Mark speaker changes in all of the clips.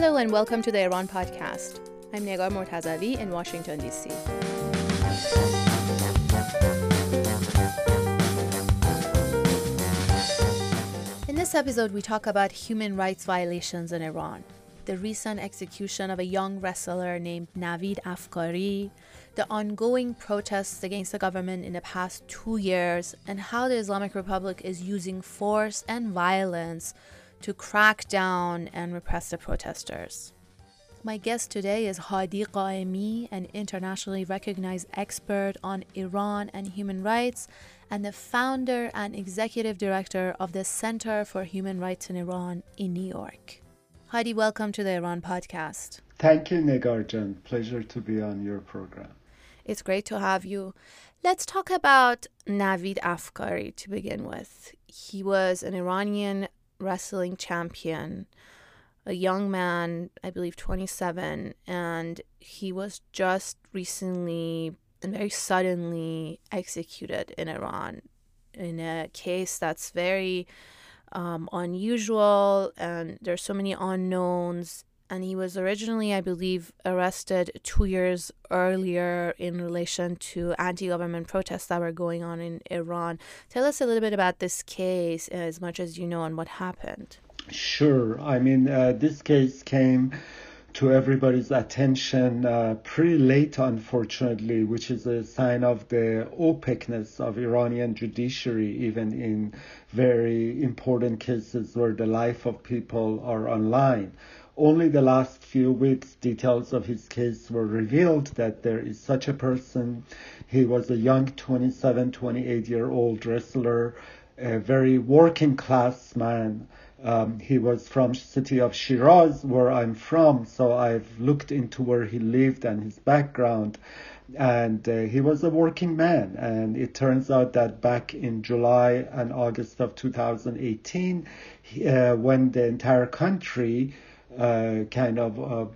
Speaker 1: Hello and welcome to the Iran podcast. I'm Negar Mortazavi in Washington, D.C. In this episode, we talk about human rights violations in Iran, the recent execution of a young wrestler named Navid Afkari, the ongoing protests against the government in the past two years, and how the Islamic Republic is using force and violence to crack down and repress the protesters. My guest today is Hadi Ghaemi, an internationally recognized expert on Iran and human rights, and the founder and executive director of the Center for Human Rights in Iran in New York. Hadi, welcome to the Iran podcast.
Speaker 2: Thank you, Negarjan. Pleasure to be on your program.
Speaker 1: It's great to have you. Let's talk about Navid Afkari to begin with. He was an Iranian wrestling champion, a young man, I believe 27, and he was just recently and very suddenly executed in Iran in a case that's very um, unusual and there's so many unknowns and he was originally, I believe, arrested two years earlier in relation to anti government protests that were going on in Iran. Tell us a little bit about this case, as much as you know, and what happened.
Speaker 2: Sure. I mean, uh, this case came to everybody's attention uh, pretty late, unfortunately, which is a sign of the opaqueness of Iranian judiciary, even in very important cases where the life of people are on line only the last few weeks details of his case were revealed that there is such a person. He was a young 27, 28 year old wrestler, a very working class man. Um, he was from city of Shiraz, where I'm from, so I've looked into where he lived and his background. And uh, he was a working man. And it turns out that back in July and August of 2018, he, uh, when the entire country uh, kind of uh,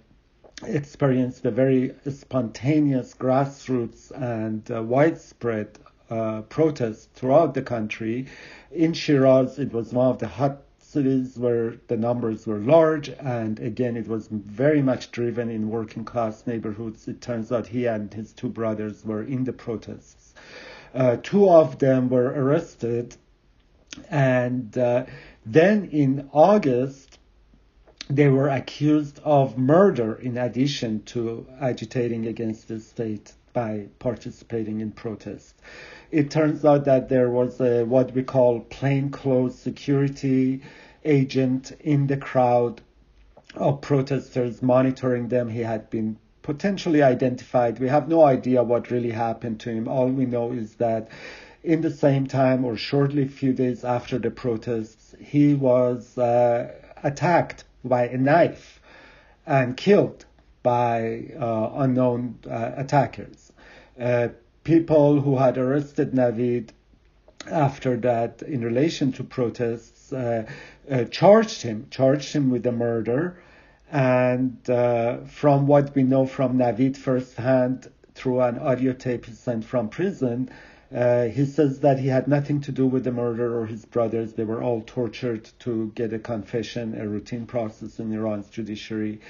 Speaker 2: experienced a very spontaneous grassroots and uh, widespread uh, protests throughout the country. In Shiraz, it was one of the hot cities where the numbers were large, and again, it was very much driven in working class neighborhoods. It turns out he and his two brothers were in the protests. Uh, two of them were arrested, and uh, then in August, they were accused of murder in addition to agitating against the state by participating in protests. It turns out that there was a, what we call plainclothes security agent in the crowd of protesters monitoring them. He had been potentially identified. We have no idea what really happened to him. All we know is that in the same time or shortly a few days after the protests, he was uh, attacked by a knife and killed by uh, unknown uh, attackers. Uh, people who had arrested Navid after that in relation to protests uh, uh, charged him, charged him with the murder. And uh, from what we know from Navid firsthand through an audio tape he sent from prison, uh, he says that he had nothing to do with the murder or his brothers. They were all tortured to get a confession, a routine process in Iran's judiciary.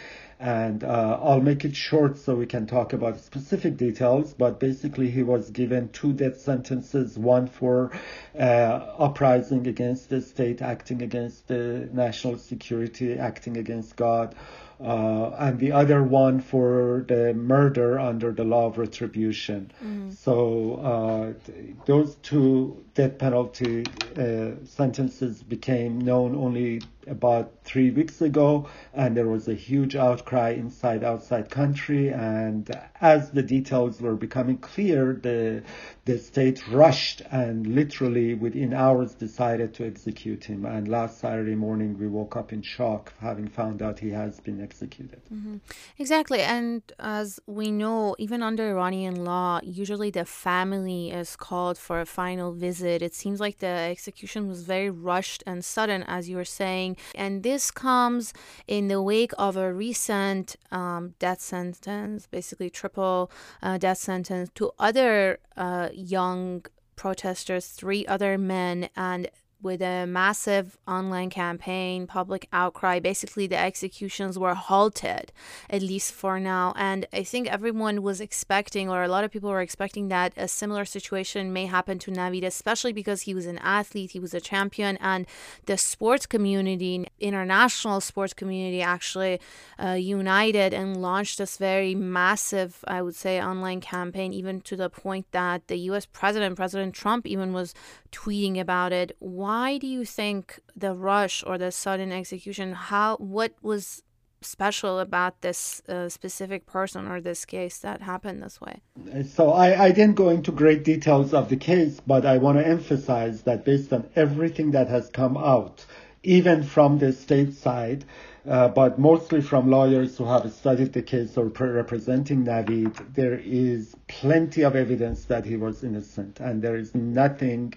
Speaker 2: And uh, I'll make it short so we can talk about specific details. But basically, he was given two death sentences one for uh, uprising against the state, acting against the national security, acting against God uh, and the other one for the murder under the law of retribution. Mm. So uh, those two death penalty uh, sentences became known only about three weeks ago, and there was a huge outcry inside outside country. And as the details were becoming clear, the the state rushed and literally within hours decided to execute him. And last Saturday morning, we woke up in shock having found out he has been executed.
Speaker 1: Mm-hmm. Exactly, and as we know, even under Iranian law, usually the family is called for a final visit. It. Seems like the execution was very rushed and sudden, as you were saying. And this comes in the wake of a recent um, death sentence, basically triple uh, death sentence to other uh, young protesters, three other men, and with a massive online campaign, public outcry. Basically, the executions were halted, at least for now. And I think everyone was expecting, or a lot of people were expecting, that a similar situation may happen to Navid, especially because he was an athlete, he was a champion, and the sports community, international sports community, actually uh, united and launched this very massive, I would say, online campaign, even to the point that the US president, President Trump, even was tweeting about it. Why do you think the rush or the sudden execution? How what was special about this uh, specific person or this case that happened this way?
Speaker 2: So I, I didn't go into great details of the case, but I want to emphasize that based on everything that has come out, even from the state side, uh, but mostly from lawyers who have studied the case or representing Navid, there is plenty of evidence that he was innocent, and there is nothing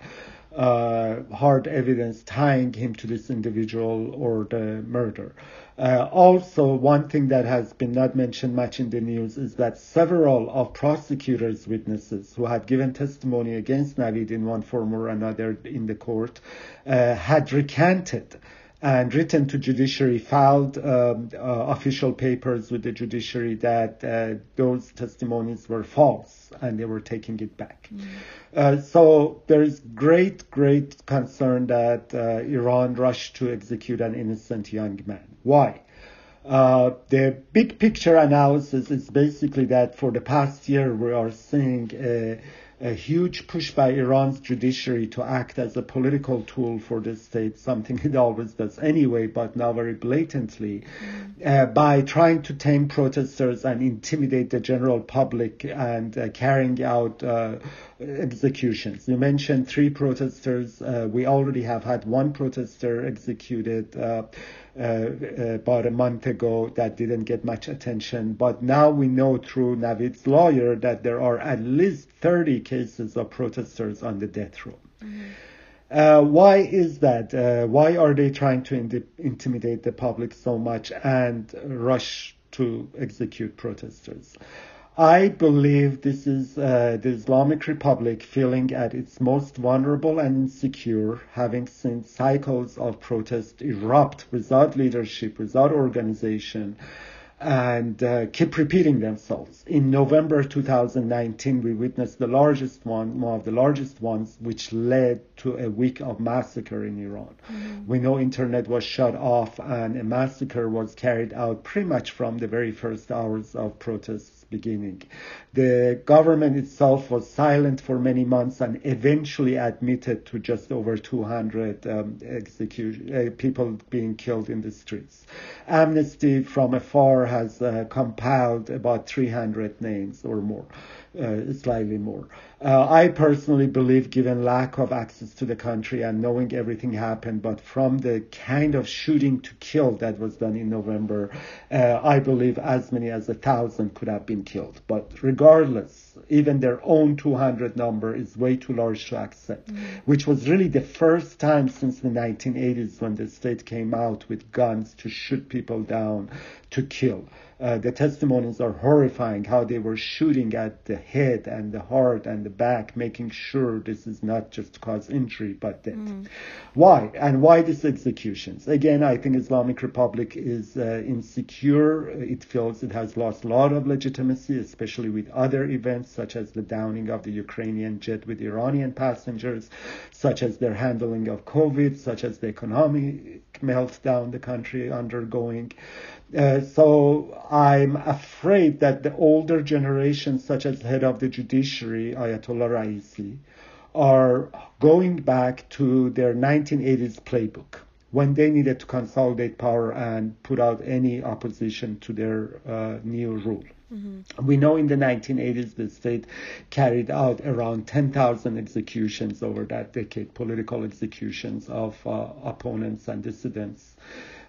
Speaker 2: uh, hard evidence tying him to this individual or the murder. Uh, also, one thing that has been not mentioned much in the news is that several of prosecutors' witnesses who had given testimony against Navid in one form or another in the court uh, had recanted and written to judiciary, filed um, uh, official papers with the judiciary that uh, those testimonies were false and they were taking it back. Mm. Uh, so there is great, great concern that uh, Iran rushed to execute an innocent young man. Why? Uh, the big picture analysis is basically that for the past year we are seeing a huge push by Iran's judiciary to act as a political tool for the state, something it always does anyway, but now very blatantly, uh, by trying to tame protesters and intimidate the general public and uh, carrying out uh, executions. You mentioned three protesters. Uh, we already have had one protester executed. Uh, uh, about a month ago that didn't get much attention. But now we know through Navid's lawyer that there are at least 30 cases of protesters on the death row. Mm-hmm. Uh, why is that? Uh, why are they trying to in- intimidate the public so much and rush to execute protesters? I believe this is uh, the Islamic Republic feeling at its most vulnerable and insecure, having seen cycles of protest erupt without leadership, without organization, and uh, keep repeating themselves. In November 2019, we witnessed the largest one, one of the largest ones, which led to a week of massacre in Iran. Mm-hmm. We know internet was shut off and a massacre was carried out pretty much from the very first hours of protests beginning. The government itself was silent for many months and eventually admitted to just over 200 um, execution, uh, people being killed in the streets. Amnesty from afar has uh, compiled about 300 names or more, uh, slightly more. Uh, I personally believe, given lack of access to the country and knowing everything happened, but from the kind of shooting to kill that was done in November, uh, I believe as many as a thousand could have been killed. But regardless, even their own 200 number is way too large to accept, mm-hmm. which was really the first time since the 1980s when the state came out with guns to shoot people down, to kill. Uh, the testimonies are horrifying how they were shooting at the head and the heart and the back, making sure this is not just cause injury but death. Mm. Why? And why these executions? Again, I think Islamic Republic is uh, insecure. It feels it has lost a lot of legitimacy, especially with other events such as the downing of the Ukrainian jet with Iranian passengers, such as their handling of COVID, such as the economic meltdown the country undergoing. Uh, so I'm afraid that the older generation, such as head of the judiciary, Ayatollah Raisi, are going back to their 1980s playbook when they needed to consolidate power and put out any opposition to their uh, new rule. Mm-hmm. We know in the 1980s the state carried out around 10,000 executions over that decade, political executions of uh, opponents and dissidents.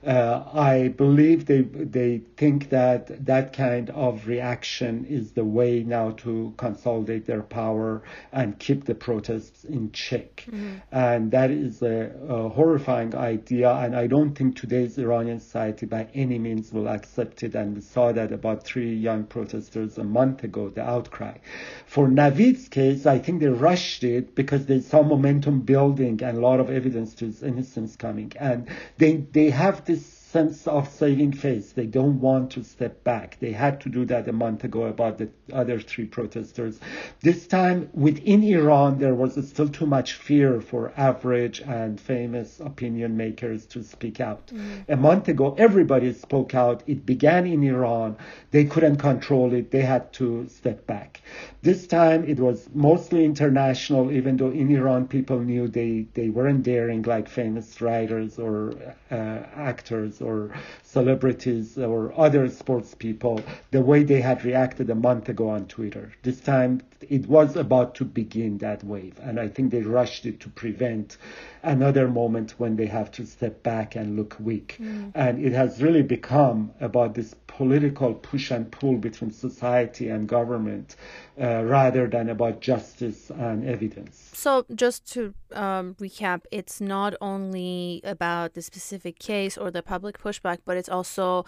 Speaker 2: Uh, I believe they they think that that kind of reaction is the way now to consolidate their power and keep the protests in check, mm-hmm. and that is a, a, horrifying idea. And I don't think today's Iranian society by any means will accept it. And we saw that about three young protesters a month ago, the outcry. For Navid's case, I think they rushed it because they saw momentum building and a lot of evidence to his innocence coming, and they they have this sense of saving face. They don't want to step back. They had to do that a month ago about the other three protesters. This time within Iran, there was still too much fear for average and famous opinion makers to speak out. Mm. A month ago, everybody spoke out. It began in Iran. They couldn't control it. They had to step back. This time it was mostly international, even though in Iran people knew they, they weren't daring like famous writers or uh, actors or celebrities or other sports people the way they had reacted a month ago on Twitter. This time it was about to begin that wave, and I think they rushed it to prevent another moment when they have to step back and look weak. Mm. And it has really become about this political push and pull between society and government uh, rather than about justice and evidence.
Speaker 1: So, just to um, recap, it's not only about the specific case or the public pushback, but it's also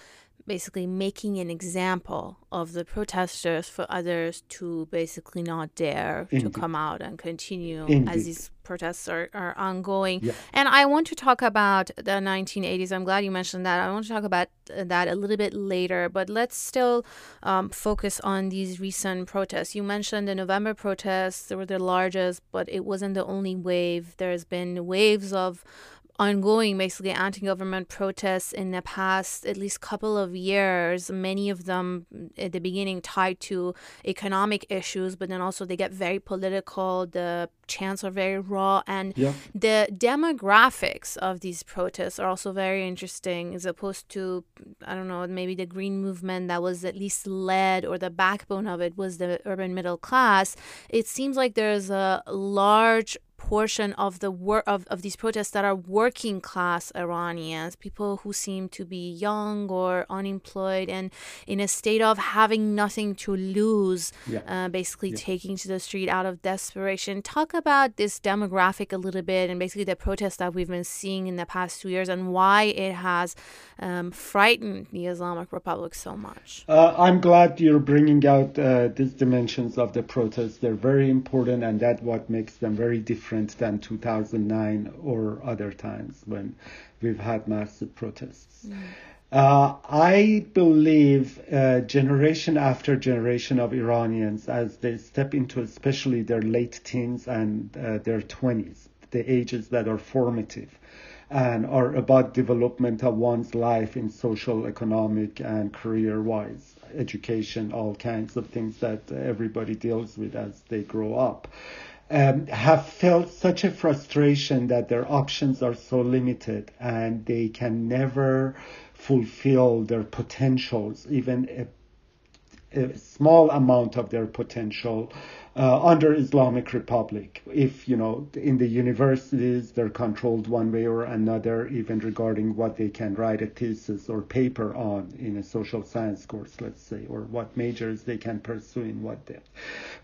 Speaker 1: basically making an example of the protesters for others to basically not dare Indeed. to come out and continue Indeed. as these protests are, are ongoing. Yeah. And I want to talk about the 1980s. I'm glad you mentioned that. I want to talk about that a little bit later, but let's still um, focus on these recent protests. You mentioned the November protests, they were the largest, but it wasn't the only wave. There's been waves of ongoing basically anti-government protests in the past at least couple of years many of them mm, at the beginning tied to economic issues but then also they get very political the chants are very raw and yeah. the demographics of these protests are also very interesting as opposed to i don't know maybe the green movement that was at least led or the backbone of it was the urban middle class it seems like there's a large portion of the work of, of these protests that are working class Iranians, people who seem to be young or unemployed and in a state of having nothing to lose, yeah. uh, basically yeah. taking to the street out of desperation. Talk about this demographic a little bit and basically the protests that we've been seeing in the past two years and why it has um, frightened the Islamic Republic so much.
Speaker 2: Uh, I'm glad you're bringing out uh, these dimensions of the protests. They're very important, and that's what makes them very different different than 2009 or other times when we've had massive protests. Mm. Uh, I believe uh, generation after generation of Iranians, as they step into especially their late teens and uh, their 20s, the ages that are formative and are about development of one's life in social, economic, and career wise, education, all kinds of things that everybody deals with as they grow up um, have felt such a frustration that their options are so limited and they can never fulfill their potentials, even a, a small amount of their potential uh, under Islamic Republic. If, you know, in the universities, they're controlled one way or another, even regarding what they can write a thesis or paper on in a social science course, let's say, or what majors they can pursue in what.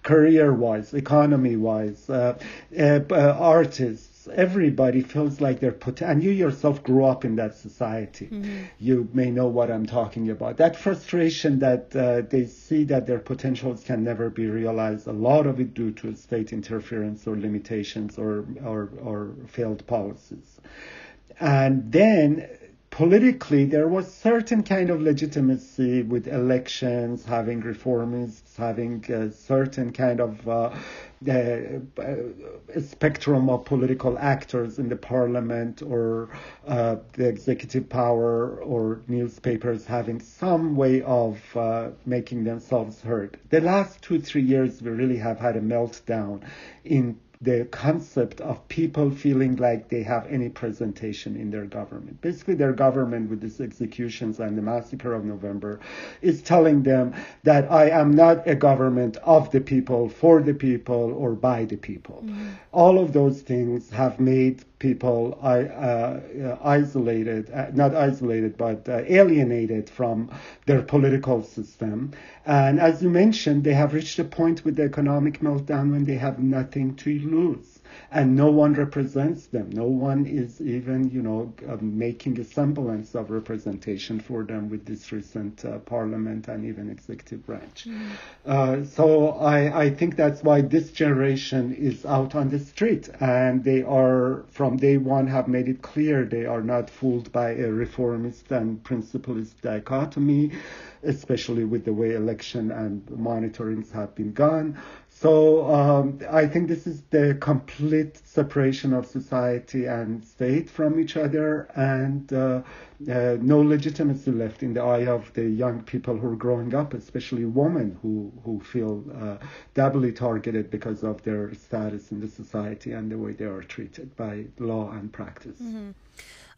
Speaker 2: Career-wise, economy-wise, uh, uh artists, everybody feels like they're put and you yourself grew up in that society. Mm-hmm. you may know what i'm talking about. That frustration that uh, they see that their potentials can never be realized a lot of it due to state interference or limitations or or, or failed policies. And then politically there was certain kind of legitimacy with elections having reformists having a certain kind of uh, uh, spectrum of political actors in the parliament or uh, the executive power or newspapers having some way of uh, making themselves heard. The last two, three years, we really have had a meltdown in the concept of people feeling like they have any presentation in their government. Basically, their government, with these executions and the massacre of November, is telling them that I am not a government of the people, for the people, or by the people. Mm-hmm. All of those things have made people uh, uh, isolated, uh, not isolated, but uh, alienated from their political system. And as you mentioned, they have reached a point with the economic meltdown when they have nothing to lose and no one represents them. No one is even, you know, uh, making a semblance of representation for them with this recent uh, parliament and even executive branch. Mm. Uh, so I, I think that's why this generation is out on the street, and they are from day one have made it clear they are not fooled by a reformist and principlist dichotomy, especially with the way election and monitorings have been gone. So um, I think this is the complete separation of society and state from each other, and uh, uh, no legitimacy left in the eye of the young people who are growing up, especially women who who feel uh, doubly targeted because of their status in the society and the way they are treated by law and practice.
Speaker 1: Mm-hmm.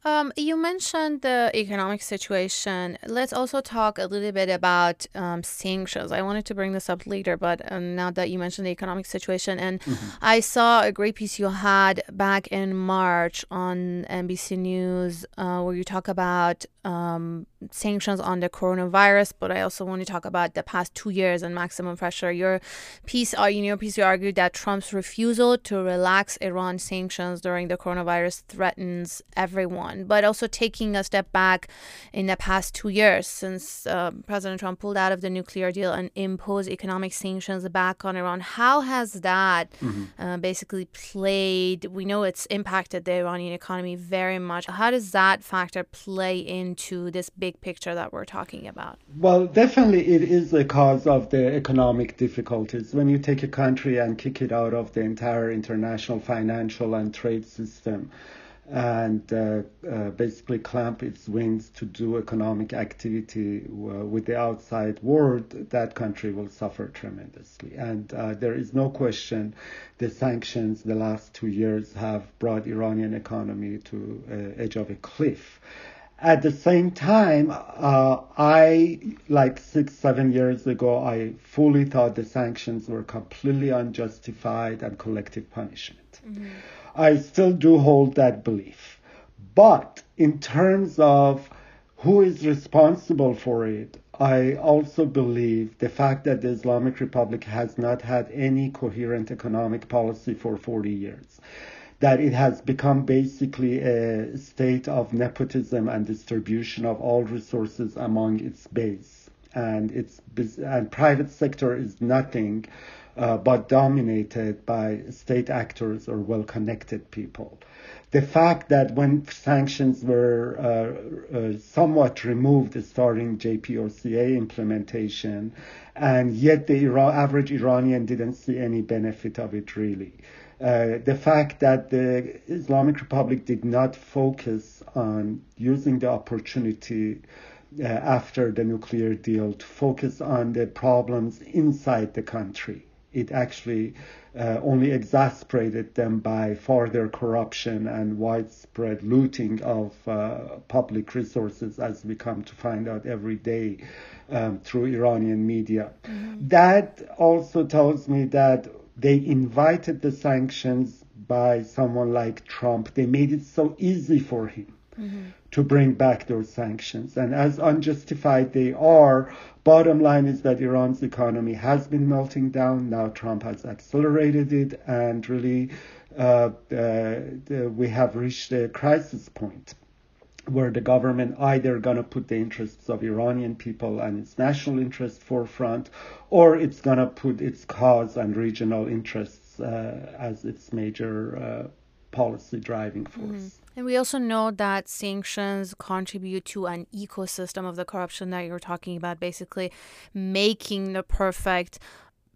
Speaker 1: Um, you mentioned the economic situation. Let's also talk a little bit about um, sanctions. I wanted to bring this up later, but um, now that you mentioned the economic situation, and mm-hmm. I saw a great piece you had back in March on NBC News uh, where you talk about um, sanctions on the coronavirus, but I also want to talk about the past two years and maximum pressure. Your piece, uh, in your piece, you argued that Trump's refusal to relax Iran sanctions during the coronavirus threatens everyone. But also taking a step back in the past two years since uh, President Trump pulled out of the nuclear deal and imposed economic sanctions back on Iran, how has that mm-hmm. uh, basically played? We know it's impacted the Iranian economy very much. How does that factor play in? Into this big picture that we're talking about?
Speaker 2: Well, definitely it is a cause of the economic difficulties. When you take a country and kick it out of the entire international financial and trade system, and uh, uh, basically clamp its wings to do economic activity uh, with the outside world, that country will suffer tremendously. And uh, there is no question the sanctions the last two years have brought Iranian economy to uh, edge of a cliff. At the same time, uh, I, like six, seven years ago, I fully thought the sanctions were completely unjustified and collective punishment. Mm-hmm. I still do hold that belief. But in terms of who is responsible for it, I also believe the fact that the Islamic Republic has not had any coherent economic policy for 40 years that it has become basically a state of nepotism and distribution of all resources among its base. And its and private sector is nothing uh, but dominated by state actors or well-connected people. The fact that when sanctions were uh, uh, somewhat removed starting JCPOA implementation, and yet the Iran, average Iranian didn't see any benefit of it really. Uh, the fact that the Islamic Republic did not focus on using the opportunity uh, after the nuclear deal to focus on the problems inside the country. It actually uh, only exacerbated them by further corruption and widespread looting of uh, public resources, as we come to find out every day um, through Iranian media. Mm-hmm. That also tells me that they invited the sanctions by someone like Trump. They made it so easy for him mm-hmm. to bring back those sanctions. And as unjustified they are, bottom line is that Iran's economy has been melting down. Now Trump has accelerated it, and really uh, uh, we have reached a crisis point where the government either going to put the interests of Iranian people and its national interest forefront, or it's going to put its cause and regional interests uh, as its major uh, policy driving force. Mm-hmm.
Speaker 1: And we also know that sanctions contribute to an ecosystem of the corruption that you're talking about, basically making the perfect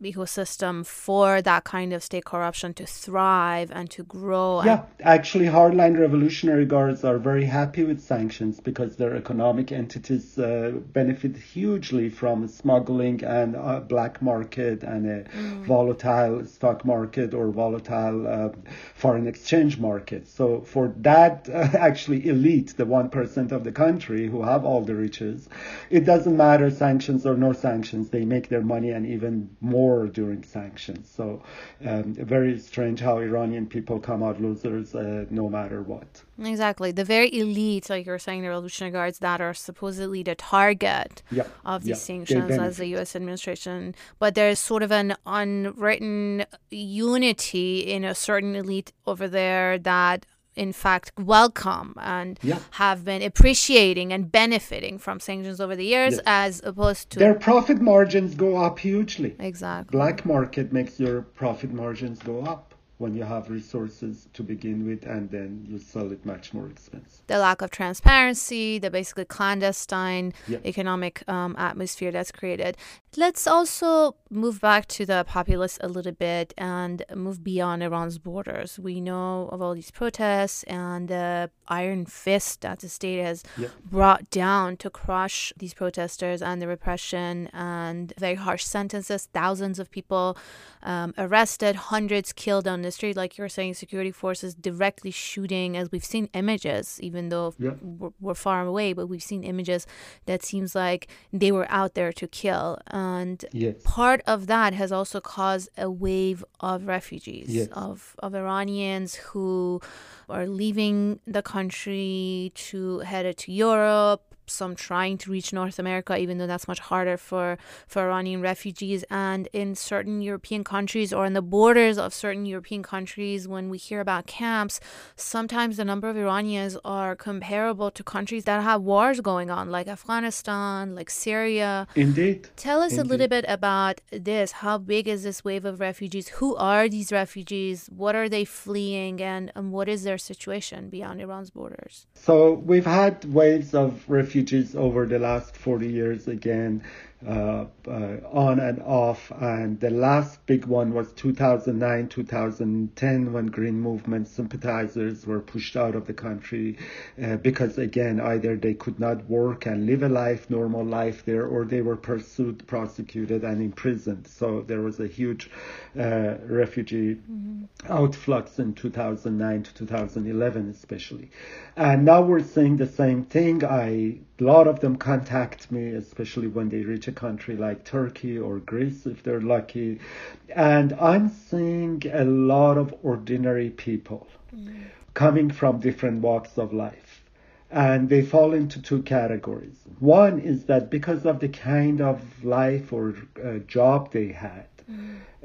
Speaker 1: ecosystem for that kind of state corruption to thrive and to grow.
Speaker 2: Yeah, actually, hardline revolutionary guards are very happy with sanctions because their economic entities uh, benefit hugely from smuggling and uh, black market and a mm. volatile stock market or volatile uh, foreign exchange market. So for that, uh, actually, elite, the one percent of the country who have all the riches, it doesn't matter sanctions or no sanctions. They make their money and even more war during sanctions. So um, very strange how Iranian people come out losers uh, no matter what.
Speaker 1: Exactly. The very elite, like you were saying, the Revolutionary Guards that are supposedly the target
Speaker 2: yeah.
Speaker 1: of these yeah. sanctions as the U.S. administration. But there's sort of an unwritten unity in a certain elite over there that in fact welcome and
Speaker 2: yeah.
Speaker 1: have been appreciating and benefiting from sanctions over the years yes. as opposed to
Speaker 2: their profit margins go up hugely
Speaker 1: exactly
Speaker 2: black market makes your profit margins go up when you have resources to begin with and then you sell it much more expensive.
Speaker 1: The lack of transparency, the basically clandestine yeah. economic um, atmosphere that's created. Let's also move back to the populace a little bit and move beyond Iran's borders. We know of all these protests and the iron fist that the state has
Speaker 2: yeah.
Speaker 1: brought down to crush these protesters and the repression and very harsh sentences. Thousands of people um, arrested, hundreds killed on the street. Like you were saying, security forces directly shooting, as we've seen images, even though
Speaker 2: yeah.
Speaker 1: we're, we're, far away, but we've seen images that seems like they were out there to kill. And
Speaker 2: yes.
Speaker 1: part of that has also caused a wave of refugees,
Speaker 2: yes.
Speaker 1: of, of Iranians who are leaving the country to head to Europe some trying to reach North America, even though that's much harder for, for Iranian refugees. And in certain European countries or in the borders of certain European countries, when we hear about camps, sometimes the number of Iranians are comparable to countries that have wars going on, like Afghanistan, like Syria.
Speaker 2: Indeed.
Speaker 1: Tell us
Speaker 2: Indeed.
Speaker 1: a little bit about this. How big is this wave of refugees? Who are these refugees? What are they fleeing? And, and what is their situation beyond Iran's borders?
Speaker 2: So we've had waves of refugees refugees over the last 40 years again uh, uh, on and off. And the last big one was 2009, 2010, when Green Movement sympathizers were pushed out of the country uh, because, again, either they could not work and live a life, normal life there, or they were pursued, prosecuted, and imprisoned. So there was a huge uh, refugee mm-hmm. outflux in 2009 to 2011, especially. And now we're seeing the same thing. I, a lot of them contact me, especially when they reach a country like Turkey or Greece if they're lucky. And I'm seeing a lot of ordinary people mm. coming from different walks of life. And they fall into two categories. One is that because of the kind of life or uh, job they had.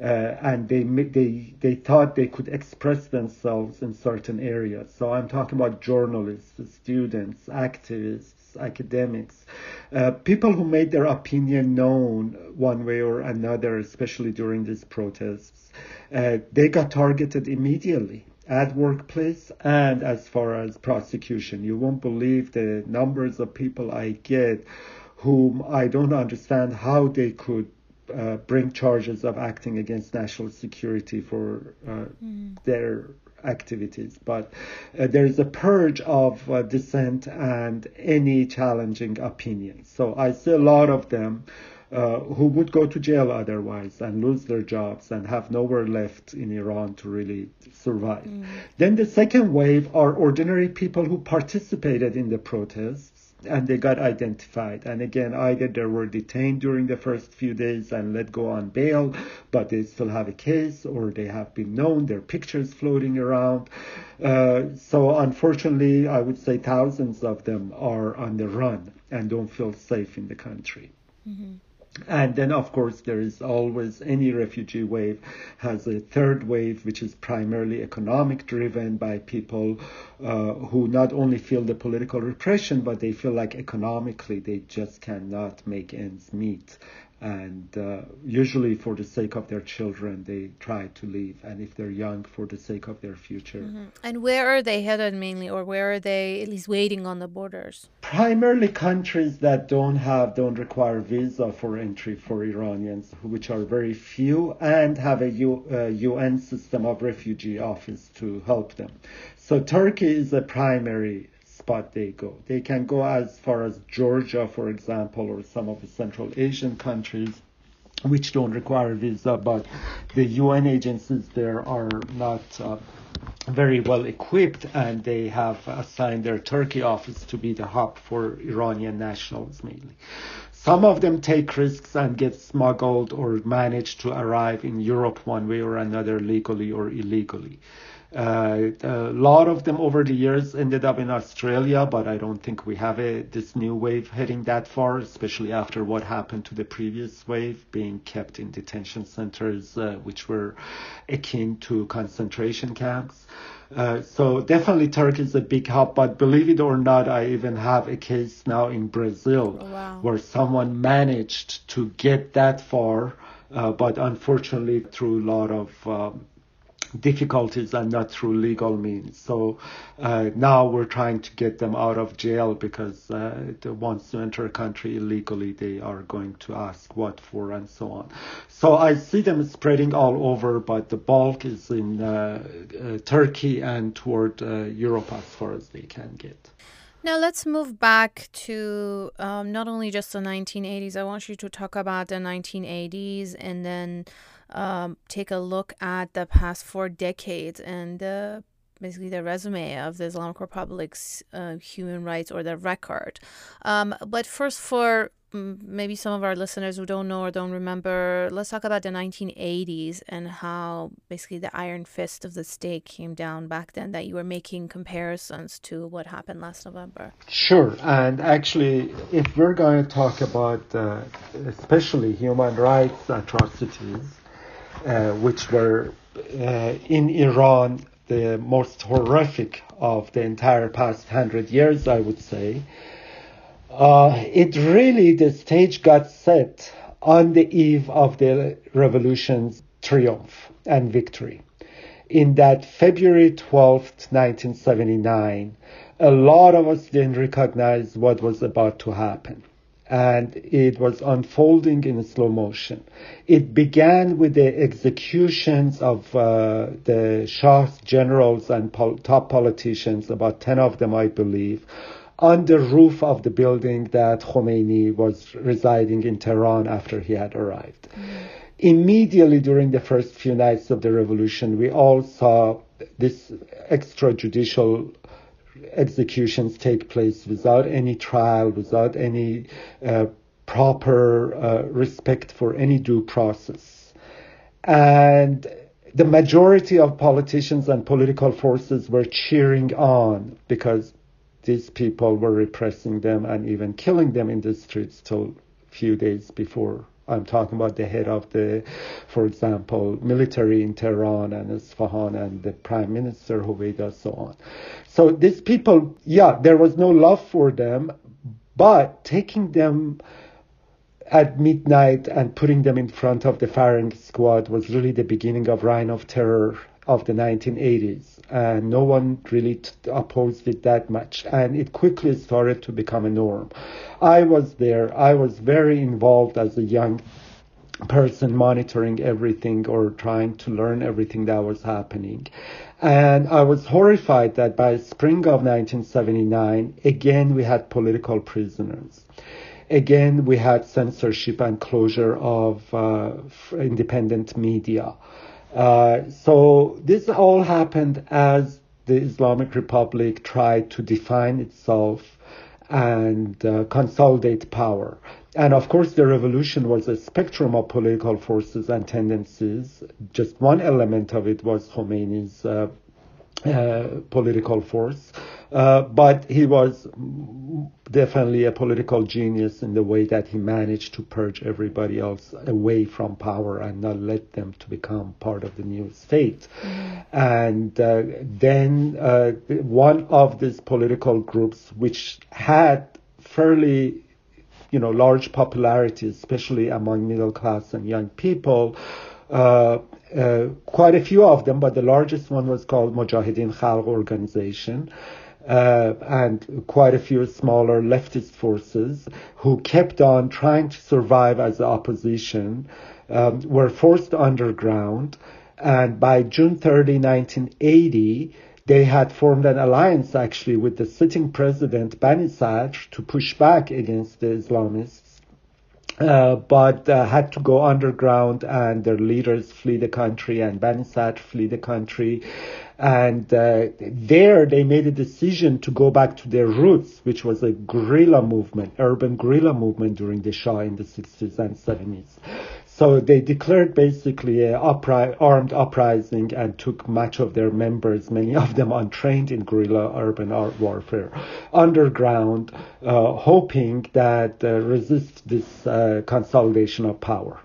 Speaker 2: Uh, and they they they thought they could express themselves in certain areas. So I'm talking about journalists, students, activists, academics, uh, people who made their opinion known one way or another, especially during these protests, uh, they got targeted immediately at workplace and as far as prosecution. You won't believe the numbers of people I get whom I don't understand how they could uh, bring charges of acting against national security for uh, mm. their activities. But uh, there is a purge of uh, dissent and any challenging opinions. So I see a lot of them. Uh, who would go to jail otherwise and lose their jobs and have nowhere left in Iran to really survive. Mm. Then the second wave are ordinary people who participated in the protests and they got identified. And again, either they were detained during the first few days and let go on bail, but they still have a case, or they have been known, their pictures floating around. Uh, so unfortunately, I would say thousands of them are on the run and don't feel safe in the country. Mm-hmm. And then, of course, there is always any refugee wave has a third wave, which is primarily economic driven by people uh, who not only feel the political repression, but they feel like economically they just cannot make ends meet and uh, usually for the sake of their children they try to leave. And if they're young for the sake of their future. Mm-hmm.
Speaker 1: and where are they headed mainly or where are they at least waiting on the borders?
Speaker 2: Primarily countries that don't have don't require visa for entry for iranians which are very few and have a U, uh, un system of refugee office to help them. So turkey is a primary spot they go. They can go as far as Georgia, for example, or some of the Central Asian countries which don't require a visa, but the UN agencies there are not uh, very well equipped and they have assigned their Turkey office to be the hub for Iranian nationals mainly. Some of them take risks and get smuggled or manage to arrive in Europe one way or another, legally or illegally. Uh, a lot of them over the years ended up in Australia, but I don't think we have a, this new wave heading that far, especially after what happened to the previous wave, being kept in detention centers, uh, which were akin to concentration camps. Uh, so definitely Turkey is a big hub, but believe it or not, I even have a case now in Brazil oh, wow. where someone managed to get that far, uh, but unfortunately through a lot of um, difficulties and not through legal means. So uh, now we're trying to get them out of jail because uh, once to enter a country illegally, they are going to ask what for and so on. So I see them spreading all over, but the bulk is in uh, uh Turkey and toward uh, Europe as far as they can get.
Speaker 1: Now let's move back to um, not only just the 1980s. I want you to talk about the 1980s and then um, take a look at the past four decades and uh, basically the resume of the Islamic Republic's uh, human rights or the record. Um, but first, for maybe some of our listeners who don't know or don't remember, let's talk about the 1980s and how basically the iron fist of the state came down back then, that you were making comparisons to what happened last November.
Speaker 2: Sure. And actually, if we're going to talk about uh, especially human rights atrocities, uh, which were uh, in Iran the most horrific of the entire past hundred years, I would say. Uh, it really, the stage got set on the eve of the revolution's triumph and victory. In that February 12th, 1979, a lot of us didn't recognize what was about to happen and it was unfolding in slow motion. It began with the executions of uh, the Shah's generals and pol- top politicians, about 10 of them, I believe, on the roof of the building that Khomeini was residing in Tehran after he had arrived. Mm. Immediately during the first few nights of the revolution, we all saw this extrajudicial executions take place without any trial, without any uh, proper uh, respect for any due process. And the majority of politicians and political forces were cheering on because these people were repressing them and even killing them in the streets till a few days before I'm talking about the head of the, for example, military in Tehran and Isfahan and the prime minister Hoveyda, so on. So these people, yeah, there was no love for them, but taking them at midnight and putting them in front of the firing squad was really the beginning of reign of terror of the 1980s. And no one really opposed it that much. And it quickly started to become a norm. I was there. I was very involved as a young person monitoring everything or trying to learn everything that was happening. And I was horrified that by spring of 1979, again we had political prisoners. Again, we had censorship and closure of uh, independent media. Uh, so this all happened as the Islamic Republic tried to define itself and uh, consolidate power. And of course, the revolution was a spectrum of political forces and tendencies. Just one element of it was Khomeini's uh, uh, political force. Uh, but he was definitely a political genius in the way that he managed to purge everybody else away from power and not let them to become part of the new state. And uh, then uh, one of these political groups, which had fairly you know, large popularity, especially among middle class and young people. Uh, uh, quite a few of them, but the largest one was called Mujahideen Khalq Organization. Uh, and quite a few smaller leftist forces who kept on trying to survive as opposition um, were forced underground. And by June 30, 1980, they had formed an alliance actually with the sitting president Bani Sadr to push back against the Islamists uh, but uh, had to go underground and their leaders flee the country and Bani flee the country. And uh, there they made a decision to go back to their roots, which was a guerrilla movement, urban guerrilla movement during the Shah in the 60s and 70s. So they declared basically an upri- armed uprising and took much of their members, many of them untrained in guerrilla urban warfare, underground, uh, hoping that uh, resist this uh, consolidation of power.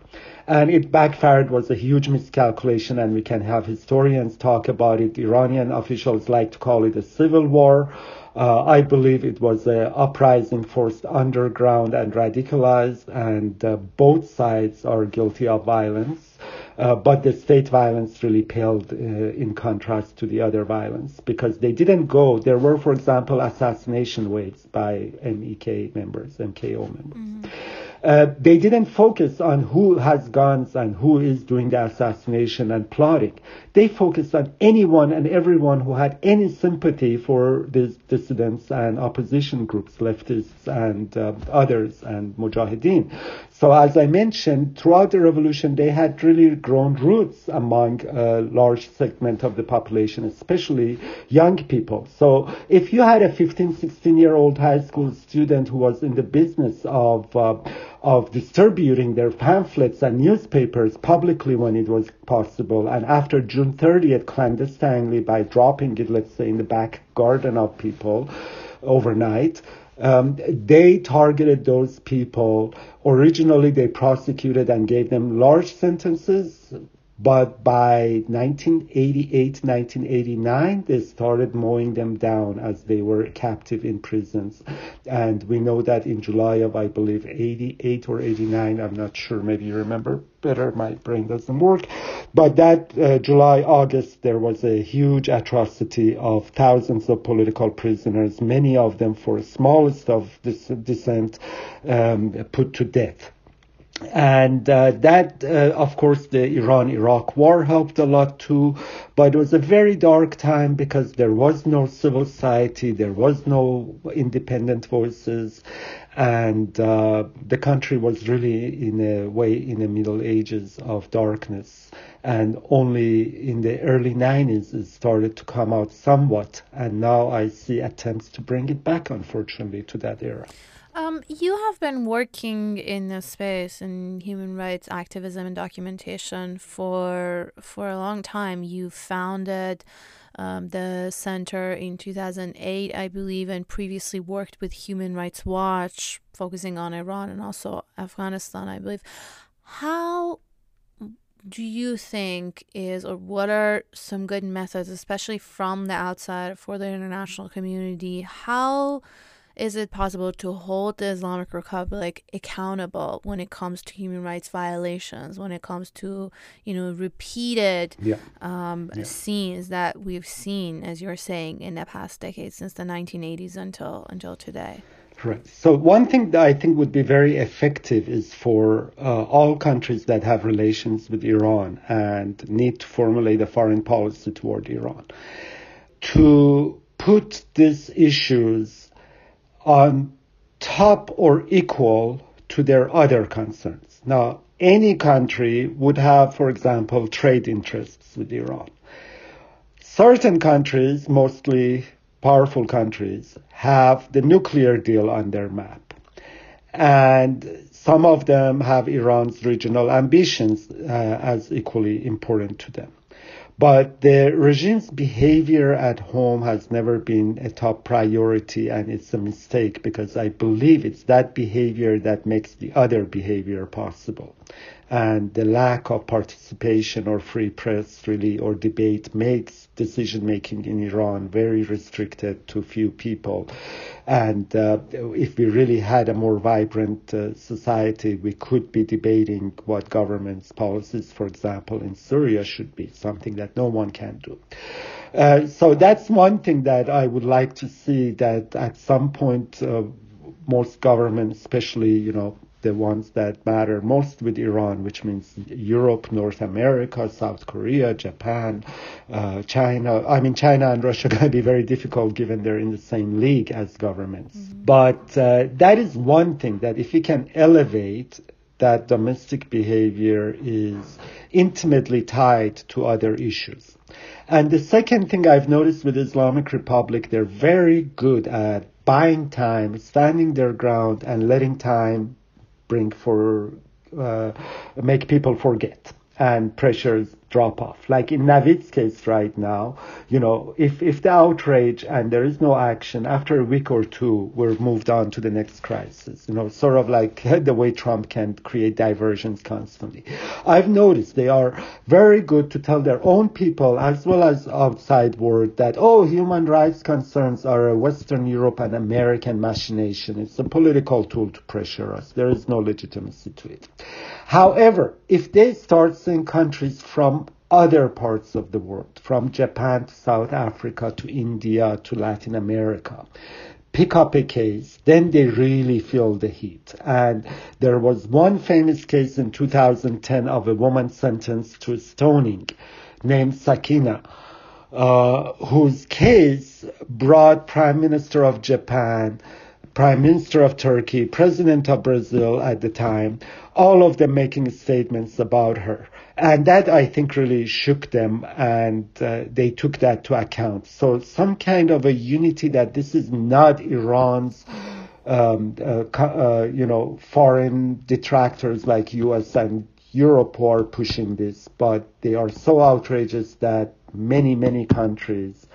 Speaker 2: And it backfired was a huge miscalculation, and we can have historians talk about it. Iranian officials like to call it a civil war. Uh, I believe it was an uprising forced underground and radicalized, and uh, both sides are guilty of violence. Uh, but the state violence really paled uh, in contrast to the other violence because they didn't go. There were, for example, assassination waves by MEK members, MKO members. Mm-hmm. Uh, they didn't focus on who has guns and who is doing the assassination and plotting. They focused on anyone and everyone who had any sympathy for these dissidents and opposition groups, leftists and uh, others, and mujahideen. So as I mentioned, throughout the revolution, they had really grown roots among a large segment of the population, especially young people. So if you had a 15, 16 year old high school student who was in the business of uh, of distributing their pamphlets and newspapers publicly when it was possible, and after June 30th, clandestinely by dropping it, let's say, in the back garden of people overnight, um, they targeted those people. Originally, they prosecuted and gave them large sentences, but by 1988, 1989, they started mowing them down as they were captive in prisons. And we know that in July of, I believe, 88 or 89, I'm not sure, maybe you remember better, my brain doesn't work. But that uh, July, August, there was a huge atrocity of thousands of political prisoners, many of them for smallest of dissent, um, put to death. And uh, that, uh, of course, the Iran Iraq war helped a lot too. But it was a very dark time because there was no civil society, there was no independent voices, and uh, the country was really, in a way, in the Middle Ages of darkness. And only in the early 90s it started to come out somewhat. And now I see attempts to bring it back, unfortunately, to that era.
Speaker 1: Um, you have been working in this space in human rights activism and documentation for for a long time. You founded um, the center in 2008, I believe, and previously worked with Human Rights Watch, focusing on Iran and also Afghanistan, I believe. How do you think is, or what are some good methods, especially from the outside for the international community? How is it possible to hold the Islamic Republic accountable when it comes to human rights violations, when it comes to, you know, repeated yeah. Um, yeah. scenes that we've seen, as you're saying, in the past decade, since the 1980s until until today?
Speaker 2: Correct. So one thing that I think would be very effective is for uh, all countries that have relations with Iran and need to formulate a foreign policy toward Iran to put these issues on top or equal to their other concerns. Now, any country would have, for example, trade interests with Iran. Certain countries, mostly powerful countries, have the nuclear deal on their map. And some of them have Iran's regional ambitions uh, as equally important to them. But the regime's behavior at home has never been a top priority, and it's a mistake because I believe it's that behavior that makes the other behavior possible. and the lack of participation or free press really or debate makes decision making in Iran very restricted to few people. And uh, if we really had a more vibrant uh, society, we could be debating what government's policies, for example, in Syria should be, something that no one can do. Uh, so that's one thing that I would like to see that at some point uh, most governments, especially you know the ones that matter most with Iran, which means Europe, North America, South Korea, Japan, uh, China. I mean, China and Russia are going to be very difficult given they're in the same league as governments. Mm-hmm. But uh, that is one thing that if we can elevate that domestic behavior is intimately tied to other issues. And the second thing I've noticed with Islamic Republic, they're very good at buying time, standing their ground, and letting time bring for uh, make people forget and pressures drop off. Like in Navid's case right now, you know, if, if the outrage and there is no action, after a week or two, we're moved on to the next crisis. You know, sort of like the way Trump can create diversions constantly. I've noticed they are very good to tell their own people as well as outside world that, oh, human rights concerns are a Western Europe and American machination. It's a political tool to pressure us. There is no legitimacy to it. However, if they start seeing countries from other parts of the world, from Japan to South Africa to India to Latin America, pick up a case, then they really feel the heat. And there was one famous case in 2010 of a woman sentenced to stoning named Sakineh. Uh, whose case brought Prime Minister of Japan, Prime Minister of Turkey, President of Brazil at the time, all of them making statements about her. And that I think really shook them and uh, they took that to account. So some kind of a unity that this is not Iran's um, uh, uh, you know, foreign detractors like US and Europe are pushing this, but they are so outrageous that many, many countries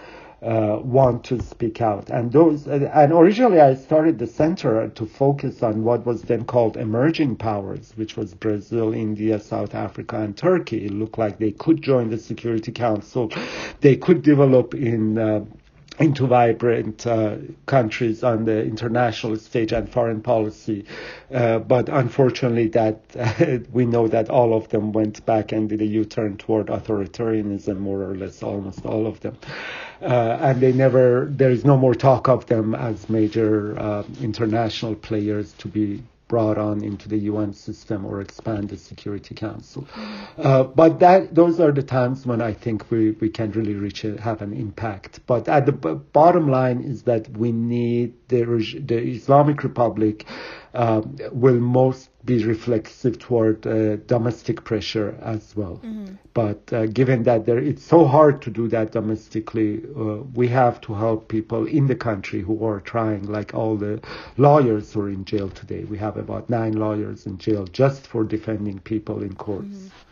Speaker 2: uh, want to speak out. And those, uh, and originally I started the center to focus on what was then called emerging powers, which was Brazil, India, South Africa, and Turkey. It looked like they could join the Security Council. They could develop in uh, into vibrant uh, countries on the international stage and foreign policy. Uh, but unfortunately, that uh, we know that all of them went back and did a U-turn toward authoritarianism, more or less, almost all of them. Uh, and they never, there is no more talk of them as major uh, international players to be brought on into the UN system or expand the Security Council. Uh, but that those are the times when I think we, we can really reach a, have an impact. But at the b- bottom line is that we need the, the Islamic Republic will most be reflexive toward uh, domestic pressure as well. Mm-hmm. But uh, given that there, it's so hard to do that domestically, uh, we have to help people in the country who are trying, like all the lawyers who are in jail today. We have about nine lawyers in jail just for defending people in courts. Mm-hmm.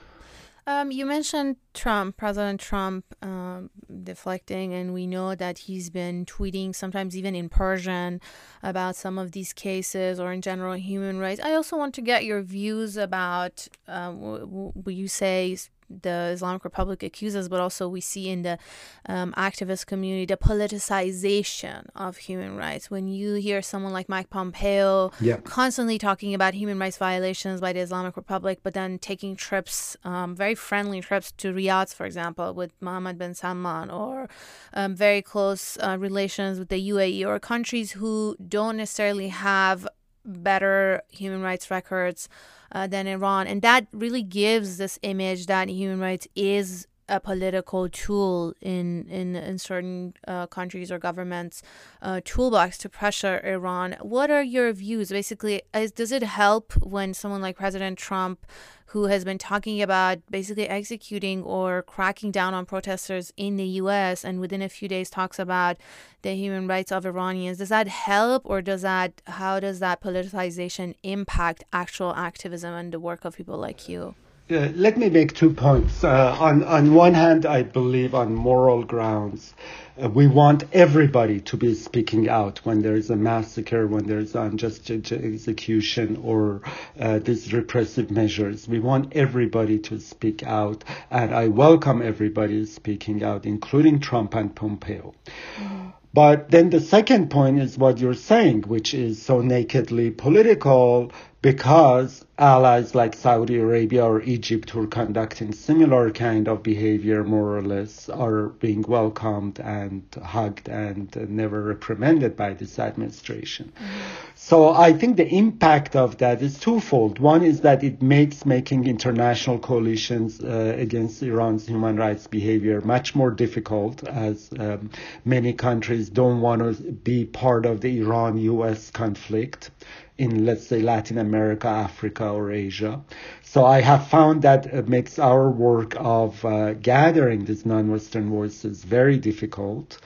Speaker 1: Um, you mentioned Trump, President Trump, um, deflecting, and we know that he's been tweeting, sometimes even in Persian, about some of these cases or in general human rights. I also want to get your views about what you say the Islamic Republic accuses, but also we see in the um, activist community the politicization of human rights. When you hear someone like Mike Pompeo yeah. constantly talking about human rights violations by the Islamic Republic, but then taking trips, um, very friendly trips to Riyadh, for example, with Mohammed bin Salman, or um, very close uh, relations with the UAE, or countries who don't necessarily have better human rights records uh, than Iran. And that really gives this image that human rights is a political tool in in, in certain uh, countries or governments uh, toolbox to pressure Iran. What are your views? Basically, is, does it help when someone like President Trump who has been talking about basically executing or cracking down on protesters in the US and within a few days talks about the human rights of Iranians. Does that help or does that how does that politicization impact actual activism and the work of people like you?
Speaker 2: Uh, let me make two points. Uh, on on one hand, I believe on moral grounds, uh, we want everybody to be speaking out when there is a massacre, when there is unjust execution or uh, these repressive measures. We want everybody to speak out, and I welcome everybody speaking out, including Trump and Pompeo. Mm-hmm. But then the second point is what you're saying, which is so nakedly political because allies like Saudi Arabia or Egypt who are conducting similar kind of behavior more or less are being welcomed and hugged and never reprimanded by this administration. Mm-hmm. So I think the impact of that is twofold. One is that it makes making international coalitions uh, against Iran's human rights behavior much more difficult as um, many countries don't want to be part of the Iran-US conflict in, let's say, Latin America, Africa, or Asia. So I have found that it makes our work of uh, gathering these non-Western voices very difficult.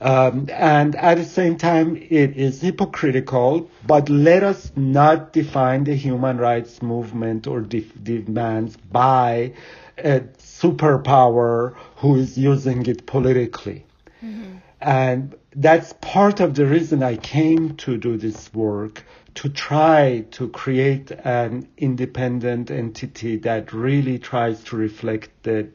Speaker 2: Um, and at the same time, it is hypocritical, but let us not define the human rights movement or def- demands by a superpower who is using it politically. Mm-hmm. And that's part of the reason I came to do this work to try to create an independent entity that really tries to reflect the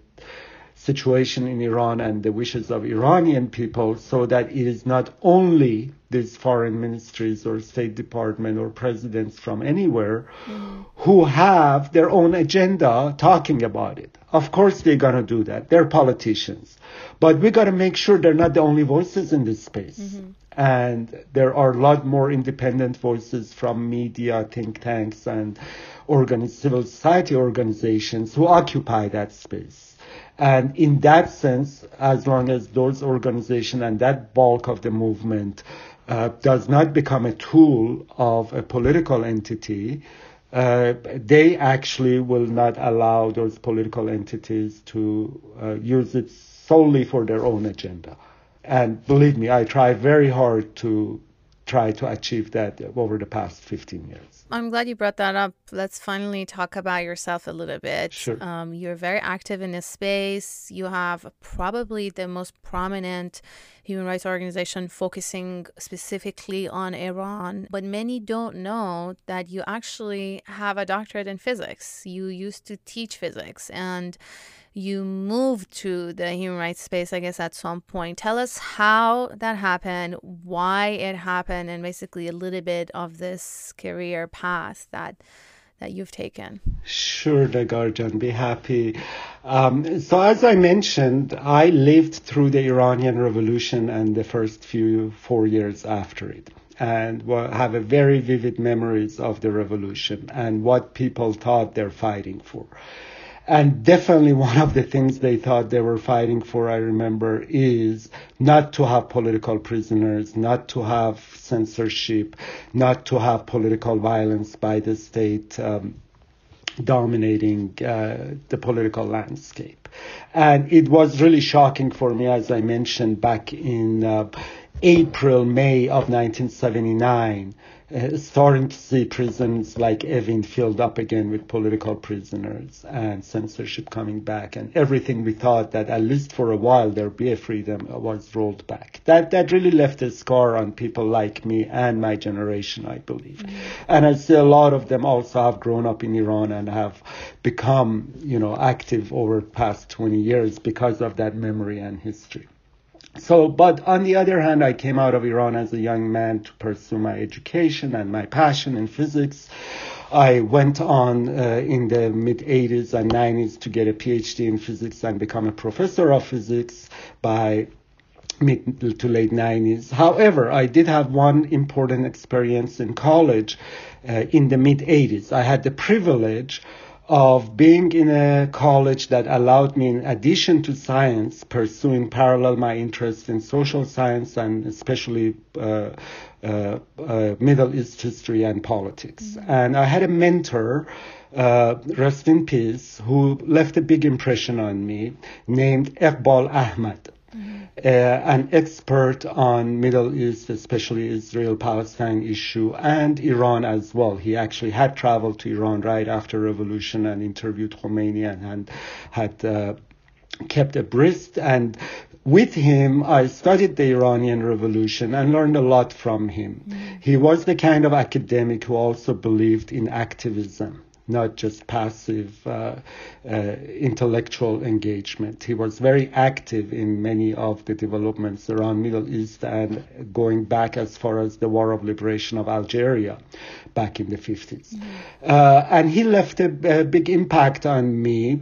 Speaker 2: situation in Iran and the wishes of Iranian people so that it is not only these foreign ministries or State Department or presidents from anywhere mm. who have their own agenda talking about it. Of course, they're going to do that. They're politicians. But we got to make sure they're not the only voices in this space. Mm-hmm. And there are a lot more independent voices from media, think tanks, and civil society organizations who occupy that space. And in that sense, as long as those organizations and that bulk of the movement uh, does not become a tool of a political entity, uh, they actually will not allow those political entities to uh, use it solely for their own agenda. And believe me, I try very hard to try to achieve that over the past 15 years.
Speaker 1: I'm glad you brought that up. Let's finally talk about yourself a little bit.
Speaker 2: Sure.
Speaker 1: Um, you're very active in this space. You have probably the most prominent human rights organization focusing specifically on Iran. But many don't know that you actually have a doctorate in physics. You used to teach physics and you moved to the human rights space, I guess, at some point. Tell us how that happened, why it happened, and basically a little bit of this career path that that you've taken.
Speaker 2: Sure, Negarjan, be happy. Um, so, as I mentioned, I lived through the Iranian Revolution and the first few four years after it and have a very vivid memories of the revolution and what people thought they're fighting for. And definitely one of the things they thought they were fighting for, I remember, is not to have political prisoners, not to have censorship, not to have political violence by the state um, dominating uh, the political landscape. And it was really shocking for me, as I mentioned back in uh, April, May of 1979 uh, starting to see prisons like Evin filled up again with political prisoners and censorship coming back and everything we thought that at least for a while there'd be a freedom was rolled back. That that really left a scar on people like me and my generation, I believe. Mm-hmm. And I see a lot of them also have grown up in Iran and have become, you know, active over the past 20 years because of that memory and history. So, but on the other hand, I came out of Iran as a young man to pursue my education and my passion in physics. I went on uh, in the mid 80s and 90s to get a PhD in physics and become a professor of physics by mid to late 90s. However, I did have one important experience in college uh, in the mid 80s. I had the privilege of being in a college that allowed me, in addition to science, pursuing parallel my interest in social science and especially uh, uh, uh, Middle East history and politics. Mm-hmm. And I had a mentor, uh, rest in peace, who left a big impression on me, named Eqbal Ahmad. Uh, an expert on Middle East, especially Israel-Palestine issue, and Iran as well. He actually had traveled to Iran right after revolution and interviewed Khomeini and, and had uh, kept abreast and with him, I studied the Iranian Revolution and learned a lot from him. Mm. He was the kind of academic who also believed in activism not just passive uh, uh, intellectual engagement. He was very active in many of the developments around Middle East and going back as far as the War of Liberation of Algeria back in the 50s. Mm-hmm. Uh, and he left a, a, big impact on me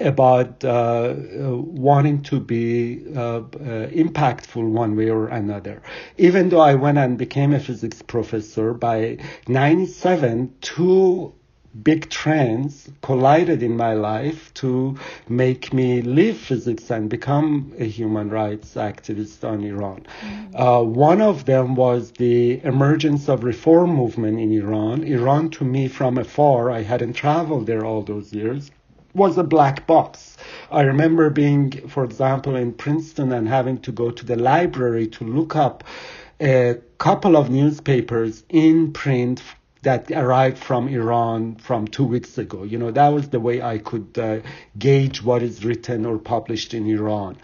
Speaker 2: about uh, wanting to be uh, uh, impactful one way or another. Even though I went and became a physics professor by 97, two big trends collided in my life to make me leave physics and become a human rights activist on Iran. Mm-hmm. Uh, one of them was the emergence of reform movement in Iran. Iran, to me, from afar, I hadn't traveled there all those years, was a black box. I remember being, for example, in Princeton and having to go to the library to look up a couple of newspapers in print that arrived from Iran from two weeks ago. You know, that was the way I could uh, gauge what is written or published in Iran.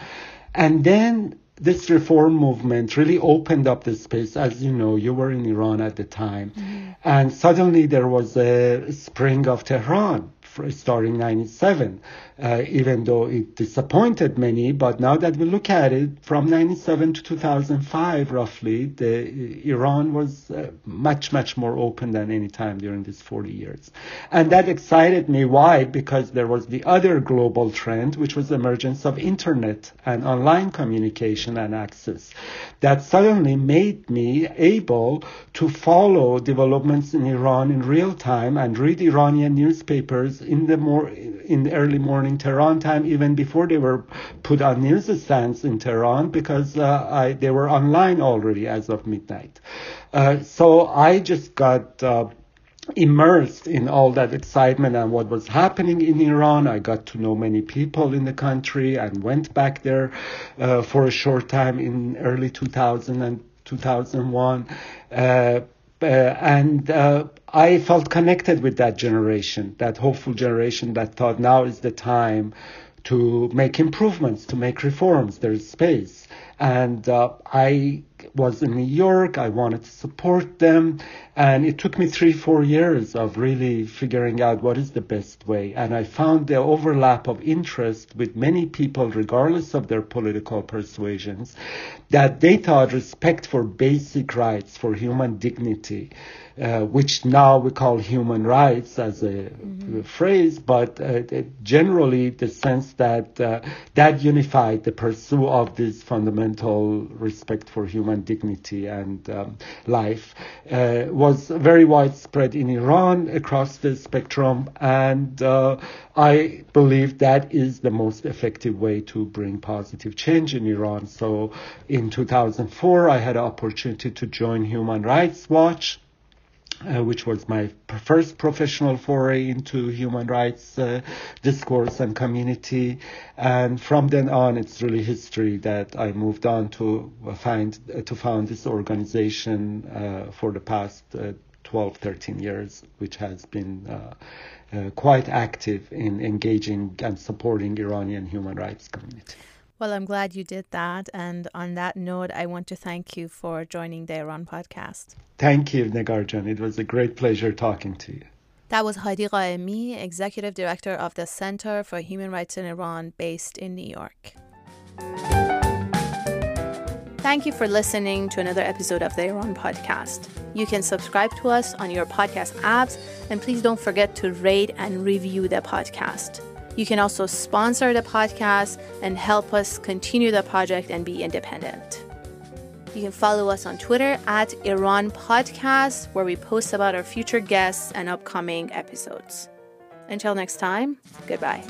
Speaker 2: And then this reform movement really opened up the space. As you know, you were in Iran at the time. Mm-hmm. And suddenly there was a spring of Tehran starting 97 uh, even though it disappointed many. But now that we look at it, from 97 to 2005, roughly, the, Iran was uh, much, much more open than any time during these 40 years. And that excited me. Why? Because there was the other global trend, which was the emergence of internet and online communication and access that suddenly made me able to follow developments in Iran in real time and read Iranian newspapers in the more in the early morning Tehran time, even before they were put on newsstands in Tehran, because uh, I, they were online already as of midnight. Uh, so I just got uh, immersed in all that excitement and what was happening in Iran. I got to know many people in the country and went back there uh, for a short time in early 2000 and 2001. Uh, uh, and uh, I felt connected with that generation, that hopeful generation that thought now is the time to make improvements, to make reforms. There's space. And uh, I was in New York. I wanted to support them. And it took me three, four years of really figuring out what is the best way. And I found the overlap of interest with many people, regardless of their political persuasions, that they thought respect for basic rights, for human dignity, uh, which now we call human rights as a mm-hmm. phrase, but uh, generally the sense that uh, that unified the pursuit of this fundamental respect for human dignity and um, life uh, was very widespread in Iran across the spectrum, and uh, I believe that is the most effective way to bring positive change in Iran. So in 2004, I had an opportunity to join Human Rights Watch uh, which was my first professional foray into human rights uh, discourse and community. And from then on, it's really history that I moved on to find uh, to found this organization uh, for the past uh, 12, 13 years, which has been uh, quite active in engaging and supporting Iranian human rights community.
Speaker 1: Well, I'm glad you did that. And on that note, I want to thank you for joining the Iran podcast.
Speaker 2: Thank you, Negarjan. It was a great pleasure talking to you.
Speaker 1: That was Hadi Ghaemi, Executive Director of the Center for Human Rights in Iran, based in New York. Thank you for listening to another episode of the Iran podcast. You can subscribe to us on your podcast apps, and please don't forget to rate and review the podcast. You can also sponsor the podcast and help us continue the project and be independent. You can follow us on Twitter at Iran Podcast, where we post about our future guests and upcoming episodes. Until next time, goodbye.